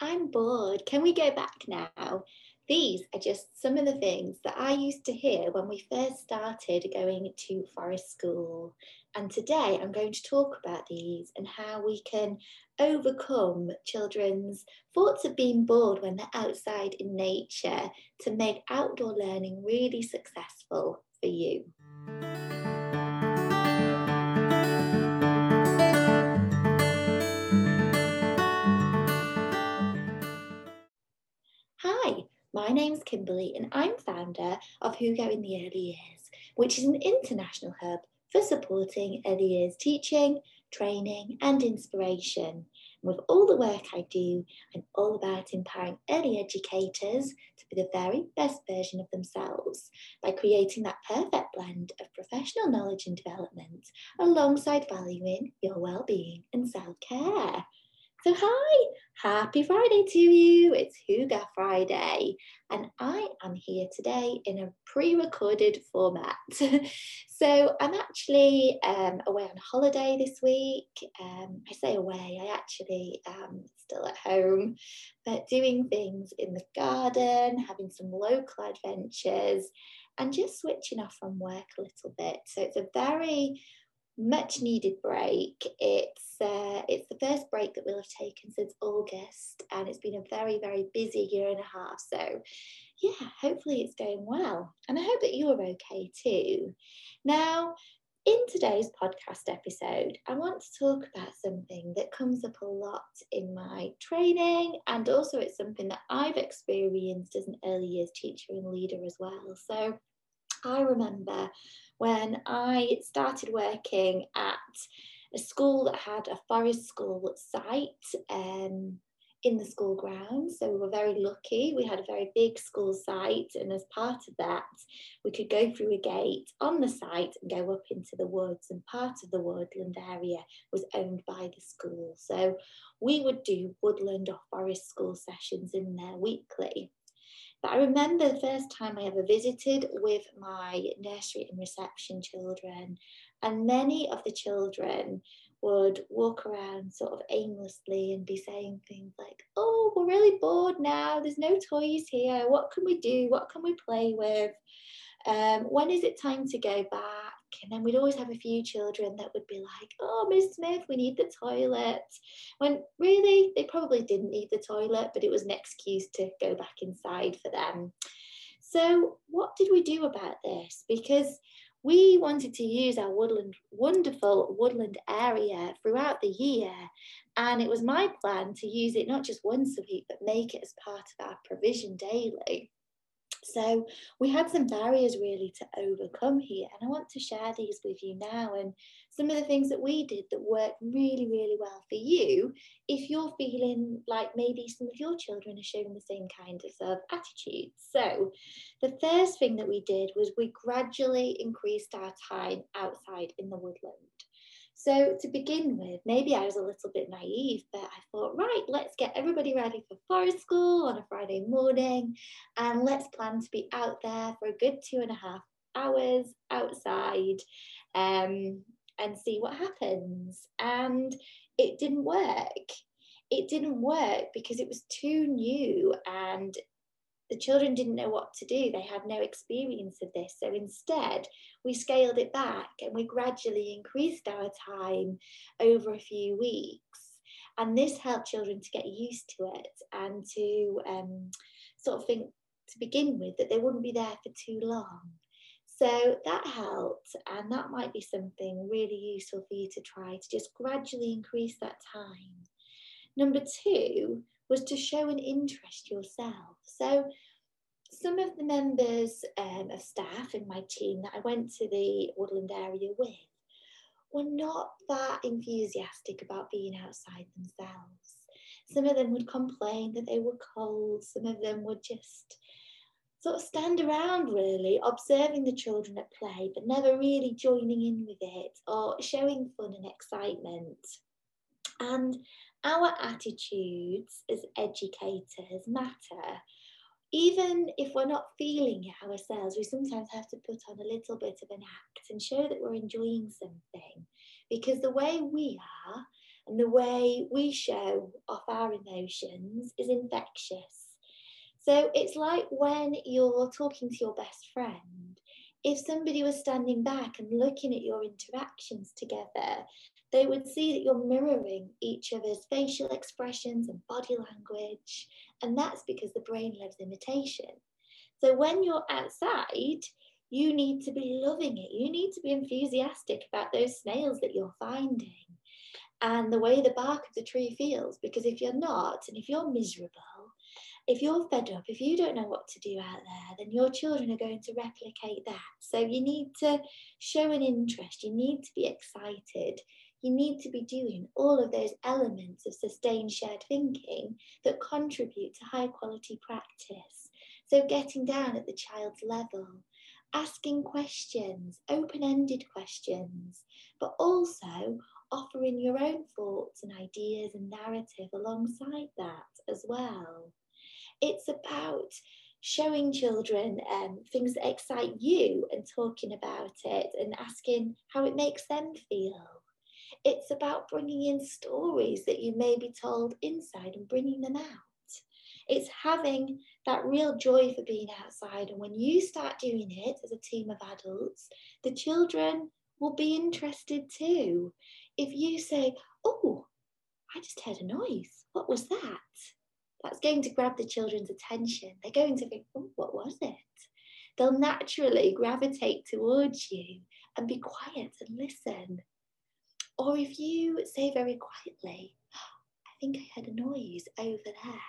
I'm bored. Can we go back now? These are just some of the things that I used to hear when we first started going to forest school. And today I'm going to talk about these and how we can overcome children's thoughts of being bored when they're outside in nature to make outdoor learning really successful for you. My name's Kimberly and I'm founder of Hygge in the Early Years, which is an international hub for supporting early years teaching, training and inspiration. with all the work I do, I'm all about empowering early educators to be the very best version of themselves by creating that perfect blend of professional knowledge and development alongside valuing your well-being and self-care. So, hi, happy Friday to you. It's Hygge Friday, and I am here today in a pre recorded format. so, I'm actually um, away on holiday this week. Um, I say away, I actually am still at home, but doing things in the garden, having some local adventures, and just switching off from work a little bit. So, it's a very much needed break. It's uh, it's the first break that we'll have taken since August, and it's been a very very busy year and a half. So, yeah, hopefully it's going well, and I hope that you're okay too. Now, in today's podcast episode, I want to talk about something that comes up a lot in my training, and also it's something that I've experienced as an early years teacher and leader as well. So, I remember when I started working at a school that had a forest school site um, in the school grounds. So we were very lucky. We had a very big school site, and as part of that, we could go through a gate on the site and go up into the woods. And part of the woodland area was owned by the school. So we would do woodland or forest school sessions in there weekly. But I remember the first time I ever visited with my nursery and reception children, and many of the children would walk around sort of aimlessly and be saying things like, Oh, we're really bored now. There's no toys here. What can we do? What can we play with? Um, when is it time to go back? And then we'd always have a few children that would be like, oh, Miss Smith, we need the toilet. When really, they probably didn't need the toilet, but it was an excuse to go back inside for them. So, what did we do about this? Because we wanted to use our woodland, wonderful woodland area throughout the year. And it was my plan to use it not just once a week, but make it as part of our provision daily. So we had some barriers really to overcome here, and I want to share these with you now and some of the things that we did that worked really, really well for you if you're feeling like maybe some of your children are showing the same kind of attitude. So the first thing that we did was we gradually increased our time outside in the woodland. So to begin with, maybe I was a little bit naive, but I thought, right, let's get everybody ready for forest school on a Friday morning and let's plan to be out there for a good two and a half hours outside um, and see what happens. And it didn't work. It didn't work because it was too new and the children didn't know what to do. They had no experience of this. So instead, we scaled it back and we gradually increased our time over a few weeks. And this helped children to get used to it and to um, sort of think to begin with that they wouldn't be there for too long. So that helped, and that might be something really useful for you to try to just gradually increase that time. Number two, was to show an interest yourself. So some of the members um, of staff in my team that I went to the woodland area with were not that enthusiastic about being outside themselves. Some of them would complain that they were cold, some of them would just sort of stand around really, observing the children at play, but never really joining in with it or showing fun and excitement. And our attitudes as educators matter. Even if we're not feeling it ourselves, we sometimes have to put on a little bit of an act and show that we're enjoying something. Because the way we are, And the way we show off our emotions is infectious. So it's like when you're talking to your best friend. If somebody was standing back and looking at your interactions together, they would see that you're mirroring each other's facial expressions and body language. And that's because the brain loves imitation. So when you're outside, you need to be loving it. You need to be enthusiastic about those snails that you're finding and the way the bark of the tree feels. Because if you're not, and if you're miserable, if you're fed up, if you don't know what to do out there, then your children are going to replicate that. So you need to show an interest, you need to be excited, you need to be doing all of those elements of sustained shared thinking that contribute to high quality practice. So getting down at the child's level, asking questions, open ended questions, but also offering your own thoughts and ideas and narrative alongside that as well. It's about showing children um, things that excite you and talking about it and asking how it makes them feel. It's about bringing in stories that you may be told inside and bringing them out. It's having that real joy for being outside. And when you start doing it as a team of adults, the children will be interested too. If you say, Oh, I just heard a noise, what was that? That's going to grab the children's attention. They're going to think, Oh, what was it? They'll naturally gravitate towards you and be quiet and listen. Or if you say very quietly, oh, I think I heard a noise over there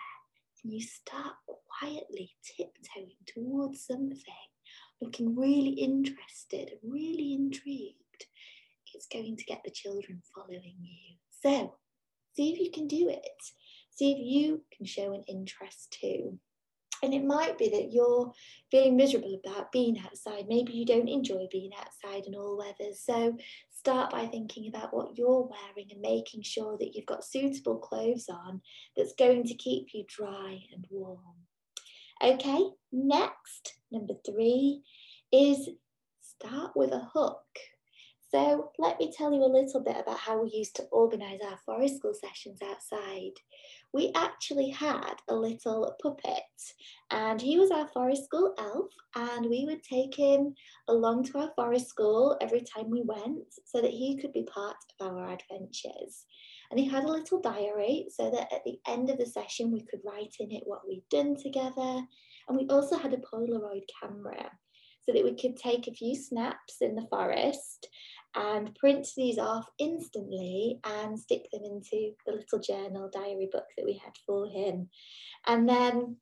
and you start quietly tiptoeing towards something, looking really interested, really intrigued, it's going to get the children following you. So, see if you can do it. See if you can show an interest too. And it might be that you're feeling miserable about being outside. Maybe you don't enjoy being outside in all weathers. So start by thinking about what you're wearing and making sure that you've got suitable clothes on that's going to keep you dry and warm. Okay, next, number three is start with a hook. So let me tell you a little bit about how we used to organise our forest school sessions outside. We actually had a little puppet and he was our forest school elf and we would take him along to our forest school every time we went so that he could be part of our adventures. And he had a little diary so that at the end of the session we could write in it what we'd done together. And we also had a Polaroid camera so that we could take a few snaps in the forest and print these off instantly and stick them into the little journal diary book that we had for him. And then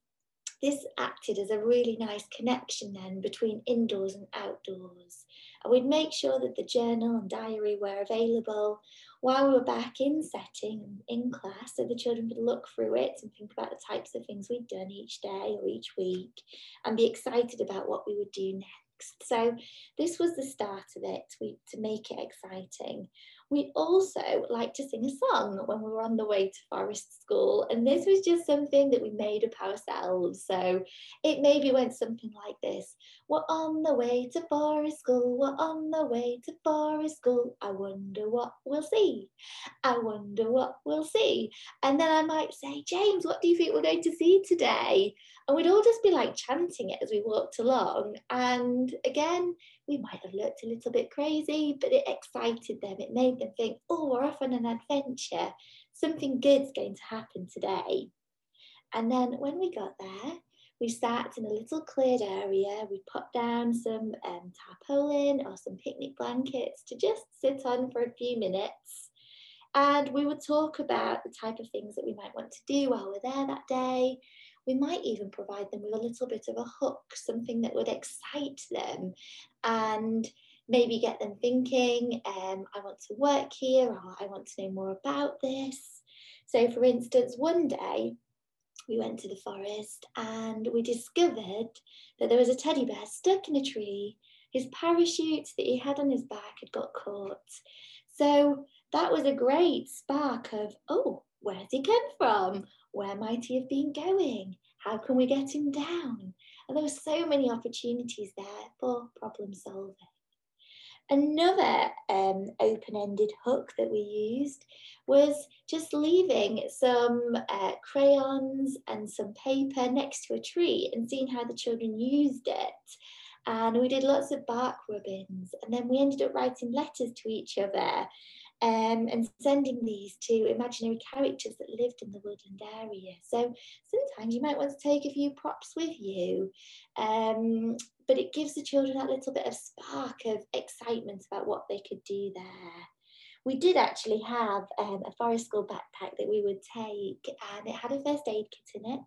this acted as a really nice connection then between indoors and outdoors. And we'd make sure that the journal and diary were available while we were back in setting and in class so the children could look through it and think about the types of things we'd done each day or each week and be excited about what we would do next. So this was the start of it we, to make it exciting. We also like to sing a song when we were on the way to forest school, and this was just something that we made up ourselves. So it maybe went something like this We're on the way to forest school, we're on the way to forest school. I wonder what we'll see. I wonder what we'll see. And then I might say, James, what do you think we're going to see today? And we'd all just be like chanting it as we walked along. And again, we might have looked a little bit crazy, but it excited them. It made them think, oh, we're off on an adventure. Something good's going to happen today. And then when we got there, we sat in a little cleared area. We put down some um, tarpaulin or some picnic blankets to just sit on for a few minutes. And we would talk about the type of things that we might want to do while we're there that day we might even provide them with a little bit of a hook, something that would excite them and maybe get them thinking, um, I want to work here or I want to know more about this. So, for instance, one day we went to the forest and we discovered that there was a teddy bear stuck in a tree. His parachute that he had on his back had got caught. So that was a great spark of, oh, where's he come from? Where might he have been going? How can we get him down? And there were so many opportunities there for problem solving. Another um, open-ended hook that we used was just leaving some uh, crayons and some paper next to a tree and seeing how the children used it. And we did lots of bark rubbings and then we ended up writing letters to each other um, and sending these to imaginary characters that lived in the woodland area. So sometimes you might want to take a few props with you, um, but it gives the children that little bit of spark of excitement about what they could do there we did actually have um, a forest school backpack that we would take and it had a first aid kit in it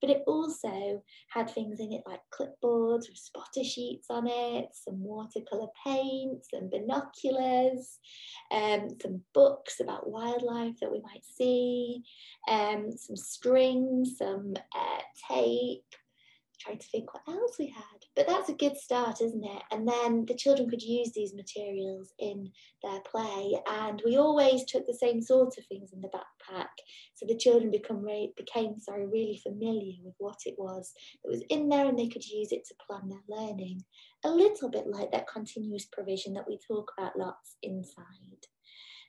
but it also had things in it like clipboards with spotter sheets on it some watercolor paints, some binoculars um, some books about wildlife that we might see um, some string some uh, tape trying to think what else we had. But that's a good start, isn't it? And then the children could use these materials in their play. And we always took the same sort of things in the backpack. So the children become became sorry, really familiar with what it was that was in there and they could use it to plan their learning. A little bit like that continuous provision that we talk about lots inside.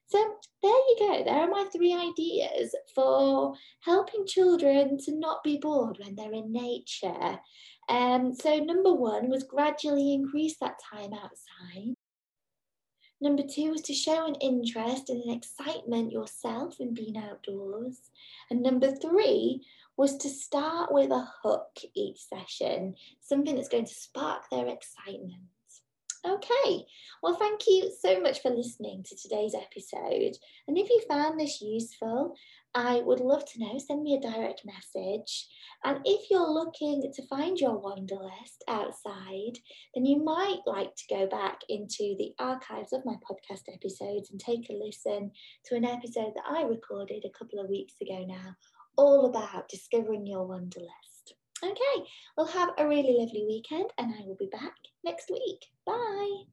So there you go. There are my three ideas for helping children to not be bored when they're in nature. Um, so number one was gradually increase that time outside. Number two was to show an interest and an excitement yourself in being outdoors. And number three was to start with a hook each session, something that's going to spark their excitement. Okay, well, thank you so much for listening to today's episode. And if you found this useful, I would love to know. Send me a direct message. And if you're looking to find your Wanderlist outside, then you might like to go back into the archives of my podcast episodes and take a listen to an episode that I recorded a couple of weeks ago now, all about discovering your Wanderlist. Okay, well, have a really lovely weekend, and I will be back next week. Bye.